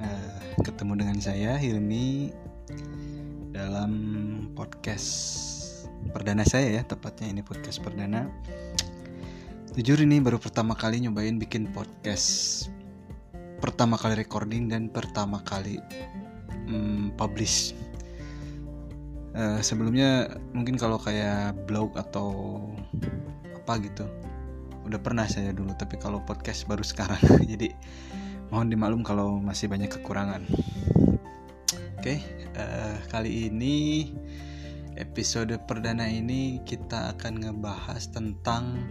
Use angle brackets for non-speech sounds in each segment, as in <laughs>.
uh, ketemu dengan saya Hilmi dalam podcast perdana saya ya, tepatnya ini podcast perdana. Jujur ini baru pertama kali nyobain bikin podcast, pertama kali recording dan pertama kali um, publish. Uh, sebelumnya mungkin kalau kayak blog atau apa gitu udah pernah saya dulu tapi kalau podcast baru sekarang <laughs> jadi mohon dimaklum kalau masih banyak kekurangan. Oke okay, uh, eh, kali ini episode perdana ini kita akan ngebahas tentang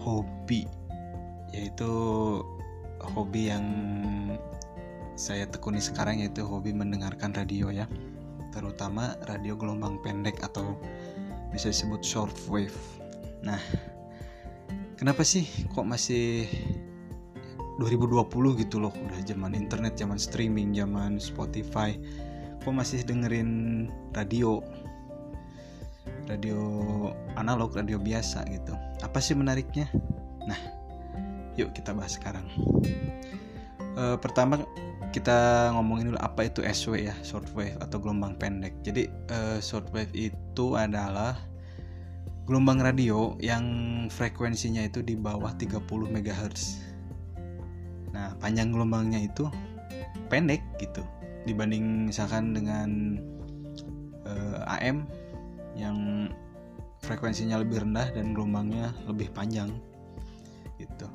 hobi. Yaitu hobi yang saya tekuni sekarang yaitu hobi mendengarkan radio ya. Terutama radio gelombang pendek atau bisa disebut shortwave nah kenapa sih kok masih 2020 gitu loh. Udah zaman internet zaman streaming zaman Spotify. Kok masih dengerin radio. Radio analog radio biasa gitu. Apa sih menariknya? Nah yuk kita bahas sekarang. E, pertama kita ngomongin dulu apa itu SW ya shortwave atau gelombang pendek. Jadi e, shortwave itu adalah gelombang radio yang frekuensinya itu di bawah 30 MHz. Nah, panjang gelombangnya itu pendek gitu dibanding misalkan dengan uh, eh, AM yang frekuensinya lebih rendah dan gelombangnya lebih panjang gitu.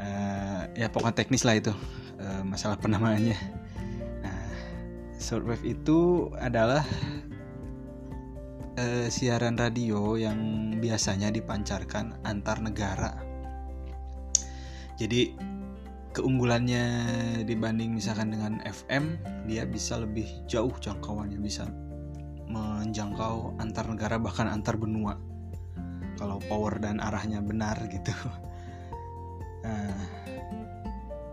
Uh, ya pokoknya teknis lah itu uh, masalah penamaannya. Nah, shortwave itu adalah siaran radio yang biasanya dipancarkan antar negara. Jadi keunggulannya dibanding misalkan dengan FM, dia bisa lebih jauh jangkauannya, bisa menjangkau antar negara bahkan antar benua. Kalau power dan arahnya benar gitu. <laughs> Nah,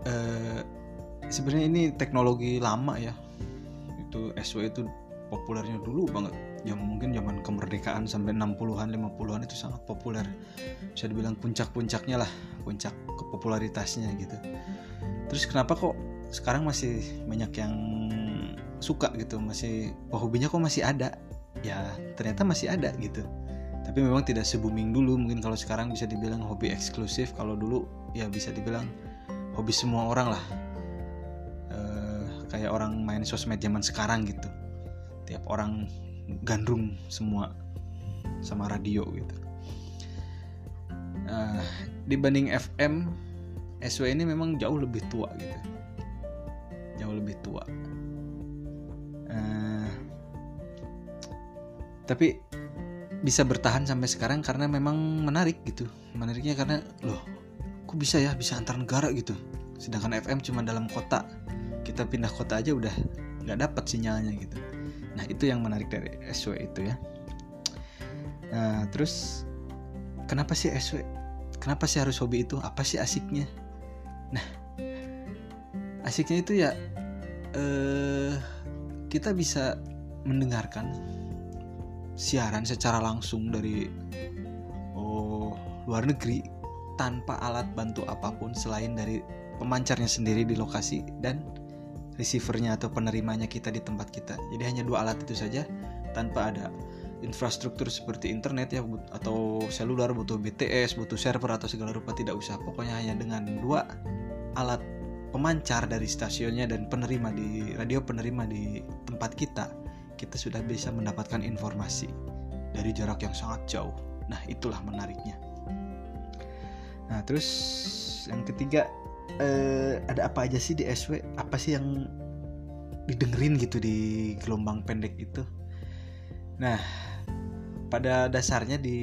eh, sebenarnya ini teknologi lama ya. Itu SW itu populernya dulu banget yang mungkin zaman kemerdekaan sampai 60-an 50-an itu sangat populer. Bisa dibilang puncak-puncaknya lah puncak kepopularitasnya gitu. Terus kenapa kok sekarang masih banyak yang suka gitu? Masih oh, hobinya kok masih ada? Ya ternyata masih ada gitu. Tapi memang tidak se booming dulu. Mungkin kalau sekarang bisa dibilang hobi eksklusif. Kalau dulu ya bisa dibilang hobi semua orang lah. E, kayak orang main sosmed zaman sekarang gitu. Tiap orang gandrung semua sama radio gitu. Uh, dibanding FM SW ini memang jauh lebih tua gitu. Jauh lebih tua. Uh, tapi bisa bertahan sampai sekarang karena memang menarik gitu. Menariknya karena loh kok bisa ya bisa antar negara gitu. Sedangkan FM cuma dalam kota. Kita pindah kota aja udah nggak dapat sinyalnya gitu. Nah itu yang menarik dari SW itu ya. Nah terus kenapa sih SW? Kenapa sih harus hobi itu? Apa sih asiknya? Nah asiknya itu ya eh, kita bisa mendengarkan siaran secara langsung dari oh, luar negeri tanpa alat bantu apa pun selain dari pemancarnya sendiri di lokasi dan receivernya atau penerimanya kita di tempat kita. Jadi hanya dua alat itu saja tanpa ada infrastruktur seperti internet ya atau seluler butuh BTS, butuh server atau segala rupa tidak usah. Pokoknya hanya dengan dua alat pemancar dari stasiunnya dan penerima di radio penerima di tempat kita, kita sudah bisa mendapatkan informasi dari jarak yang sangat jauh. Nah, itulah menariknya. Nah, terus yang ketiga uh, ada apa aja sih di SW apa sih yang didengerin gitu di gelombang pendek itu nah pada dasarnya di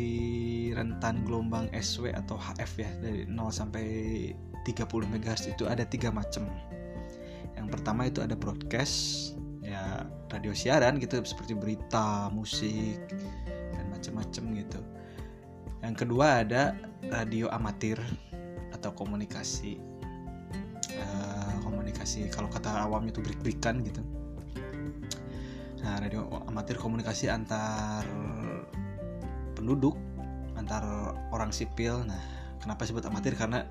rentan gelombang SW atau HF ya dari 0 sampai 30 MHz itu ada tiga macam. Yang pertama itu ada broadcast ya radio siaran gitu seperti berita musik dan macam-macam gitu. Yang kedua ada radio amatir atau komunikasi. Uh, komunikasi kalau kata awamnya itu break-breakan gitu nah radio amatir komunikasi antar penduduk antar orang sipil. Nah kenapa disebut amatir? Karena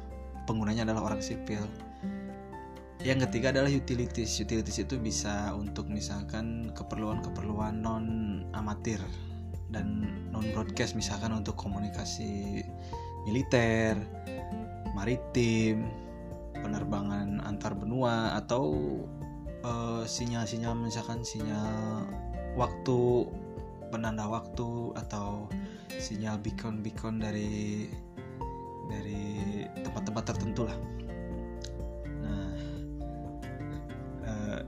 penggunanya adalah orang sipil. Yang ketiga adalah utilities. Utilities itu bisa untuk misalkan keperluan-keperluan non amatir dan non broadcast misalkan untuk komunikasi militer maritim penerbangan antar benua atau sinyal sinyal-sinyal misalkan sinyal waktu penanda waktu atau sinyal beacon-beacon dari dari tempat-tempat tertentu lah. Nah, uh,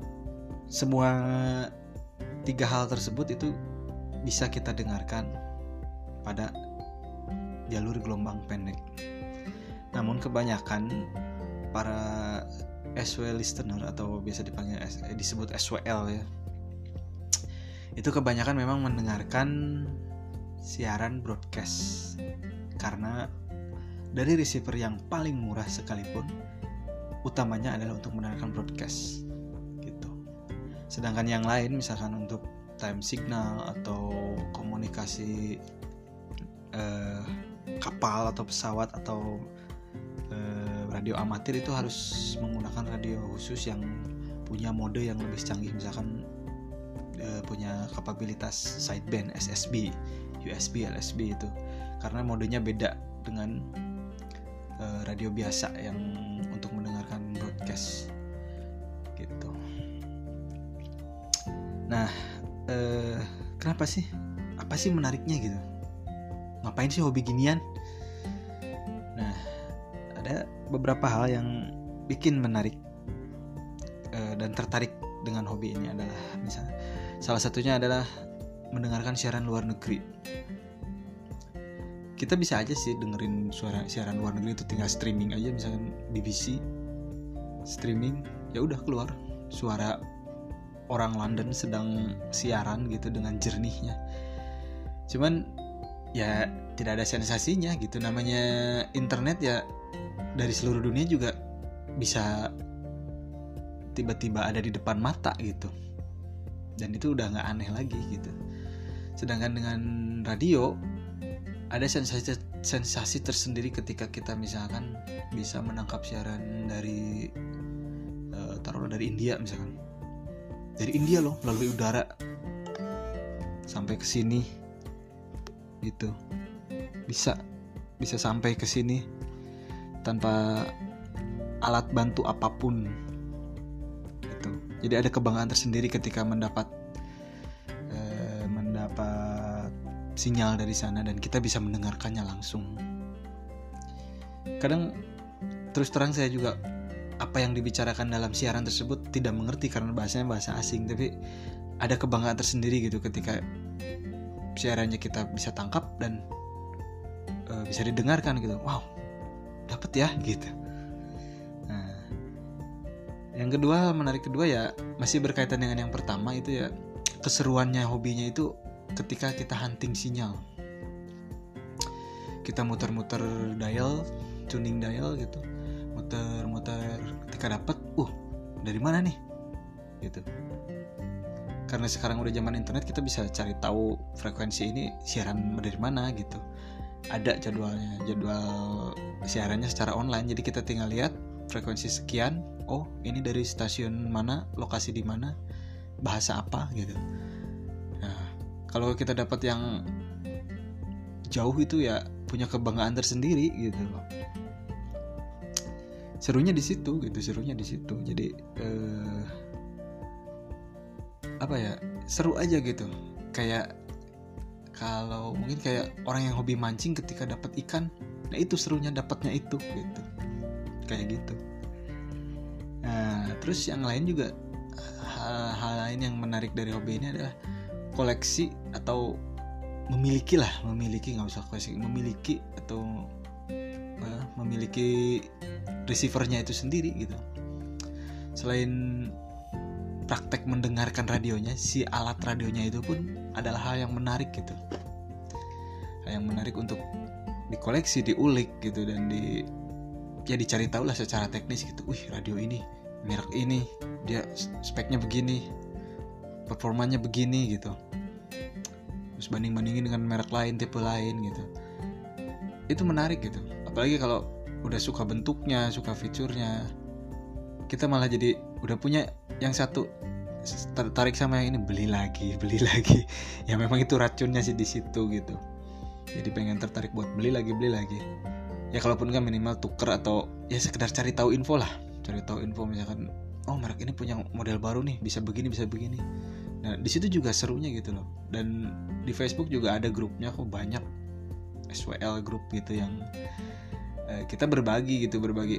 semua tiga hal tersebut itu bisa kita dengarkan pada jalur gelombang pendek. Namun kebanyakan para SW listener atau biasa dipanggil disebut SWL ya. Itu kebanyakan memang mendengarkan siaran broadcast karena dari receiver yang paling murah sekalipun utamanya adalah untuk mendengarkan broadcast gitu. Sedangkan yang lain misalkan untuk time signal atau komunikasi eh, kapal atau pesawat atau eh, radio amatir itu harus menggunakan radio khusus yang punya mode yang lebih canggih. Misalkan eh, punya kapabilitas sideband SSB, USB, LSB itu. Karena modenya beda dengan eh, radio biasa yang untuk mendengarkan broadcast. Gitu. Nah, uh, kenapa sih? Apa sih menariknya gitu? Ngapain sih hobi ginian beberapa hal yang bikin menarik uh, dan tertarik dengan hobi ini adalah misalnya salah satunya adalah mendengarkan siaran luar negeri. Kita bisa aja sih dengerin suara siaran luar negeri itu tinggal streaming aja misalkan BBC streaming ya udah keluar suara orang London sedang siaran gitu dengan jernihnya. Cuman ya tidak ada sensasinya gitu. Namanya internet ya dari seluruh dunia juga bisa tiba-tiba ada di depan mata gitu. Dan itu udah nggak aneh lagi gitu. Sedangkan dengan radio ada sensasi sensasi tersendiri ketika kita misalkan bisa menangkap siaran dari uh, taruh dari India misalkan. Dari India loh melalui udara. Sampai ke sini. Gitu. Bisa bisa sampai ke sini tanpa alat bantu apa pun. Gitu. Jadi ada kebanggaan tersendiri ketika mendapat eh, mendapat sinyal dari sana dan kita bisa mendengarkannya langsung. Kadang terus terang saya juga apa yang dibicarakan dalam siaran tersebut tidak mengerti karena bahasanya bahasa asing tapi ada kebanggaan tersendiri gitu ketika siarannya kita bisa tangkap dan uh, bisa didengarkan gitu. Wow dapat ya gitu. Nah yang kedua menarik kedua ya masih berkaitan dengan yang pertama itu ya keseruannya hobinya itu ketika kita hunting sinyal. Kita muter-muter dial tuning dial gitu. Muter-muter ketika dapat uh dari mana nih? Gitu. Karena sekarang udah zaman internet kita bisa cari tahu frekuensi ini siaran dari mana gitu ada jadwalnya jadwal siarannya secara online. Jadi kita tinggal lihat frekuensi sekian oh ini dari stasiun mana lokasi di mana bahasa apa gitu. Nah kalau kita dapat yang jauh itu ya punya kebanggaan tersendiri gitu loh. Serunya di situ gitu serunya di situ. Jadi eh, apa ya seru aja gitu. Kayak kalau mungkin kayak orang yang hobi mancing ketika dapat ikan nah itu serunya dapatnya itu gitu. Kayak gitu. Nah terus yang lain juga hal-hal lain yang menarik dari hobi ini adalah koleksi atau memiliki lah memiliki nggak usah koleksi memiliki atau uh, memiliki receivernya itu sendiri gitu. Selain praktek mendengarkan radionya si alat radionya itu pun adalah hal yang menarik gitu. Hal yang menarik untuk dikoleksi diulik gitu dan di ya dicari tahu lah secara teknis gitu. Wih radio ini merek ini dia speknya begini performanya begini gitu. Terus banding bandingin dengan merek lain tipe lain gitu. Itu menarik gitu. Apalagi kalau udah suka bentuknya suka fiturnya kita malah jadi udah punya yang satu tertarik sama yang ini beli lagi <laughs> beli lagi. Ya memang itu racunnya sih di situ gitu. Jadi pengen tertarik buat beli lagi beli lagi. Ya kalaupun kan minimal tuker atau ya sekedar cari tahu info lah. Cari tahu info misalkan oh merek ini punya model baru nih bisa begini bisa begini. Nah di situ juga serunya gitu loh. Dan di Facebook juga ada grupnya kok banyak SWL grup gitu yang eh, kita berbagi gitu berbagi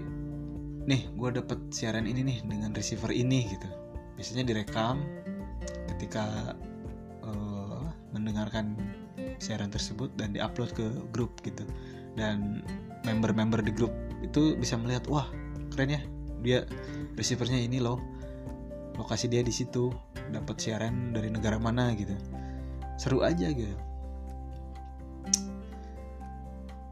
nih gue dapet siaran ini nih dengan receiver ini gitu. Biasanya direkam ketika uh, mendengarkan siaran tersebut dan diupload ke grup gitu. Dan member-member di grup itu bisa melihat wah keren ya dia receivernya ini loh. Lokasi dia di situ dapat siaran dari negara mana gitu. Seru aja gitu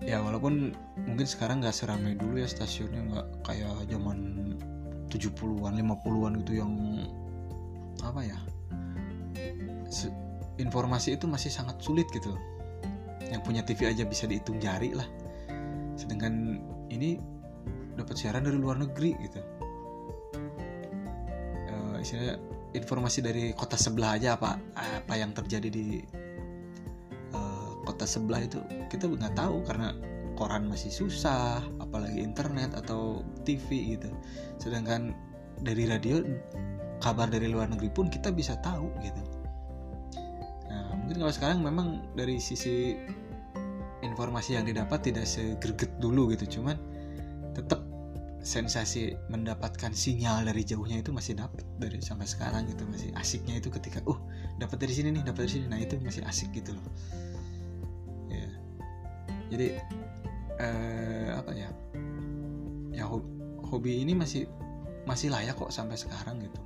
ya walaupun mungkin sekarang nggak seramai dulu ya stasiunnya nggak kayak zaman 70-an 50-an gitu yang apa ya informasi itu masih sangat sulit gitu. Yang punya TV aja bisa dihitung jari lah. Sedangkan ini dapat siaran dari luar negeri gitu. Uh, istilahnya informasi dari kota sebelah aja apa apa yang terjadi di kota sebelah itu kita nggak tahu karena koran masih susah apalagi internet atau TV gitu. Sedangkan dari radio kabar dari luar negeri pun kita bisa tahu gitu. Nah mungkin kalau sekarang memang dari sisi informasi yang didapat tidak segerget dulu gitu cuman tetap sensasi mendapatkan sinyal dari jauhnya itu masih dapat dari sampai sekarang gitu masih asiknya itu ketika uh dapat dari sini nih dapat dari sini. Nah itu masih asik gitu loh jadi eh, apa ya? Ya hobi ini masih masih layak kok sampai sekarang gitu.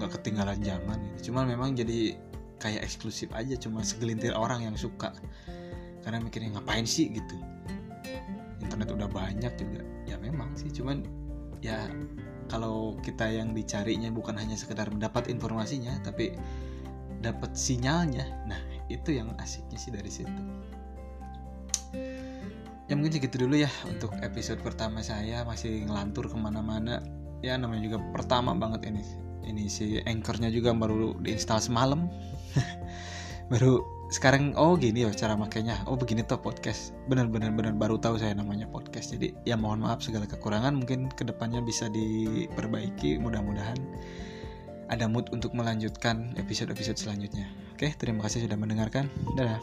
Nggak ketinggalan zaman gitu. Cuman memang jadi kayak eksklusif aja cuma segelintir orang yang suka. Karena mikirnya ngapain sih? gitu. Internet udah banyak juga. Ya memang sih. Cuman ya kalau kita yang dicarinya bukan hanya sekedar mendapat informasinya tapi dapat sinyalnya. Nah itu yang asiknya sih dari situ ya mungkin segitu dulu ya untuk episode pertama saya. Masih ngelantur ke mana-mana. Ya namanya juga pertama banget ini ini si anchornya juga baru diinstal semalam. <laughs> Baru sekarang oh gini ya cara makainya. Oh begini tuh podcast. Benar-benar benar. Baru tahu saya namanya podcast. Jadi ya mohon maaf segala kekurangan. Mungkin ke depannya bisa diperbaiki. Mudah-mudahan ada mood untuk melanjutkan episode-episode selanjutnya. Oke terima kasih sudah mendengarkan. Dadah